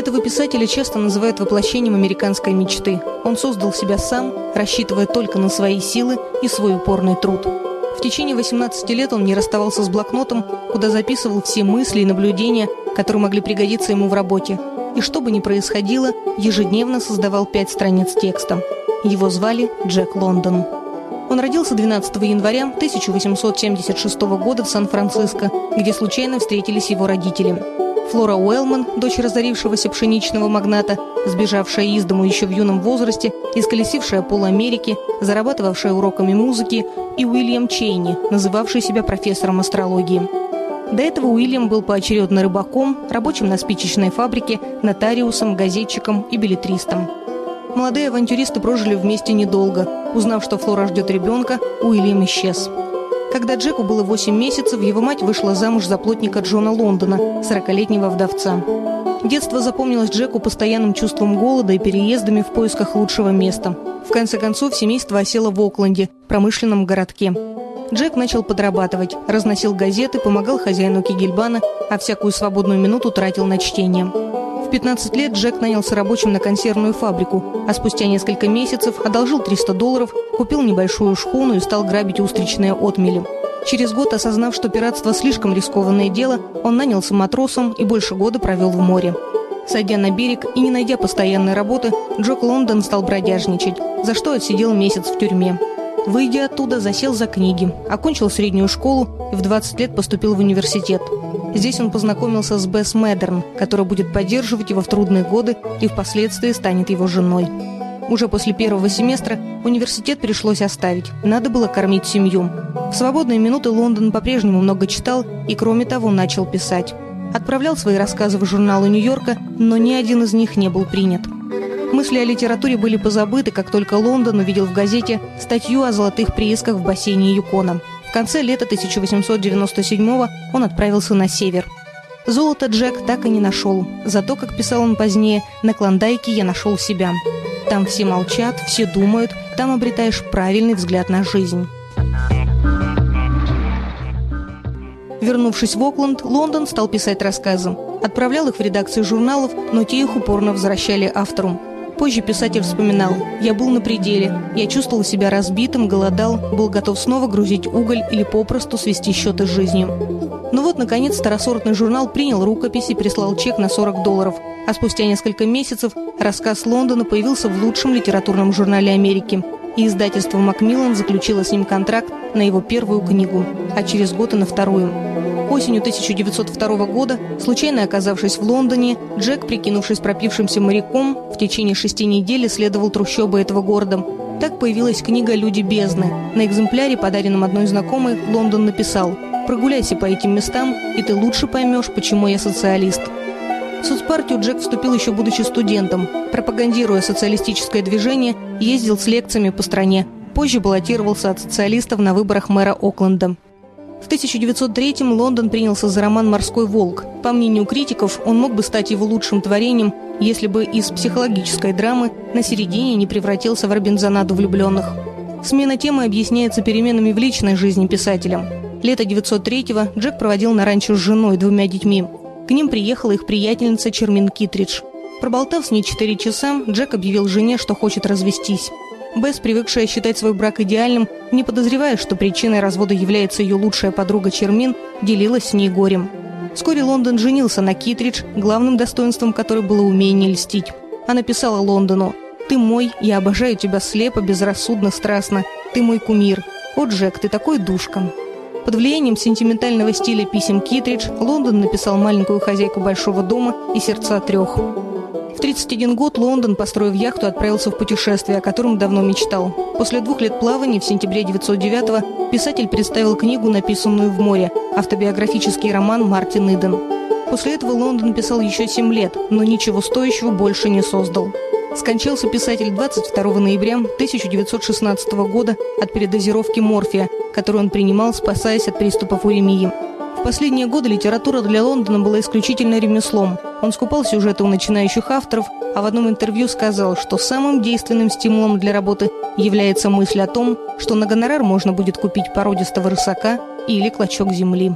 Этого писателя часто называют воплощением американской мечты. Он создал себя сам, рассчитывая только на свои силы и свой упорный труд. В течение 18 лет он не расставался с блокнотом, куда записывал все мысли и наблюдения, которые могли пригодиться ему в работе. И что бы ни происходило, ежедневно создавал пять страниц текста. Его звали Джек Лондон. Он родился 12 января 1876 года в Сан-Франциско, где случайно встретились его родители. Флора Уэллман, дочь разорившегося пшеничного магната, сбежавшая из дому еще в юном возрасте, исколесившая пол Америки, зарабатывавшая уроками музыки, и Уильям Чейни, называвший себя профессором астрологии. До этого Уильям был поочередно рыбаком, рабочим на спичечной фабрике, нотариусом, газетчиком и билетристом. Молодые авантюристы прожили вместе недолго. Узнав, что Флора ждет ребенка, Уильям исчез. Когда Джеку было 8 месяцев, его мать вышла замуж за плотника Джона Лондона, 40-летнего вдовца. Детство запомнилось Джеку постоянным чувством голода и переездами в поисках лучшего места. В конце концов, семейство осело в Окленде, промышленном городке. Джек начал подрабатывать, разносил газеты, помогал хозяину Кигельбана, а всякую свободную минуту тратил на чтение. В 15 лет Джек нанялся рабочим на консервную фабрику, а спустя несколько месяцев одолжил 300 долларов, купил небольшую шхуну и стал грабить устричные отмели. Через год, осознав, что пиратство слишком рискованное дело, он нанялся матросом и больше года провел в море. Сойдя на берег и не найдя постоянной работы, Джок Лондон стал бродяжничать, за что отсидел месяц в тюрьме. Выйдя оттуда, засел за книги, окончил среднюю школу и в 20 лет поступил в университет. Здесь он познакомился с Бесс Медерн, которая будет поддерживать его в трудные годы и впоследствии станет его женой. Уже после первого семестра университет пришлось оставить. Надо было кормить семью. В свободные минуты Лондон по-прежнему много читал и, кроме того, начал писать. Отправлял свои рассказы в журналы Нью-Йорка, но ни один из них не был принят. Мысли о литературе были позабыты, как только Лондон увидел в газете статью о золотых приисках в бассейне Юкона. В конце лета 1897 он отправился на север. Золото Джек так и не нашел. Зато, как писал он позднее, на Клондайке я нашел себя. Там все молчат, все думают, там обретаешь правильный взгляд на жизнь. Вернувшись в Окленд, Лондон стал писать рассказы. Отправлял их в редакции журналов, но те их упорно возвращали автору. Позже писатель вспоминал «Я был на пределе, я чувствовал себя разбитым, голодал, был готов снова грузить уголь или попросту свести счеты с жизнью». Но вот, наконец, старосортный журнал принял рукопись и прислал чек на 40 долларов, а спустя несколько месяцев рассказ Лондона появился в лучшем литературном журнале Америки, и издательство «Макмиллан» заключило с ним контракт на его первую книгу, а через год и на вторую. Осенью 1902 года, случайно оказавшись в Лондоне, Джек, прикинувшись пропившимся моряком, в течение шести недель исследовал трущобы этого города. Так появилась книга «Люди бездны». На экземпляре, подаренном одной знакомой, Лондон написал «Прогуляйся по этим местам, и ты лучше поймешь, почему я социалист». В соцпартию Джек вступил еще будучи студентом. Пропагандируя социалистическое движение, ездил с лекциями по стране. Позже баллотировался от социалистов на выборах мэра Окленда. В 1903-м Лондон принялся за роман «Морской волк». По мнению критиков, он мог бы стать его лучшим творением, если бы из психологической драмы на середине не превратился в Робинзонаду влюбленных. Смена темы объясняется переменами в личной жизни писателя. Лето 903-го Джек проводил на ранчо с женой двумя детьми. К ним приехала их приятельница Чермин Китридж. Проболтав с ней 4 часа, Джек объявил жене, что хочет развестись. Бесс, привыкшая считать свой брак идеальным, не подозревая, что причиной развода является ее лучшая подруга Чермин, делилась с ней горем. Вскоре Лондон женился на Китридж, главным достоинством которой было умение льстить. Она писала Лондону «Ты мой, я обожаю тебя слепо, безрассудно, страстно. Ты мой кумир. О, Джек, ты такой душка». Под влиянием сентиментального стиля писем Китридж Лондон написал «Маленькую хозяйку большого дома» и «Сердца трех». В 31 год Лондон, построив яхту, отправился в путешествие, о котором давно мечтал. После двух лет плавания в сентябре 909-го писатель представил книгу, написанную в море, автобиографический роман Мартин Иден. После этого Лондон писал еще семь лет, но ничего стоящего больше не создал. Скончался писатель 22 ноября 1916 года от передозировки морфия, которую он принимал, спасаясь от приступов уремии. В последние годы литература для Лондона была исключительно ремеслом. Он скупал сюжеты у начинающих авторов, а в одном интервью сказал, что самым действенным стимулом для работы является мысль о том, что на гонорар можно будет купить породистого рысака или клочок земли.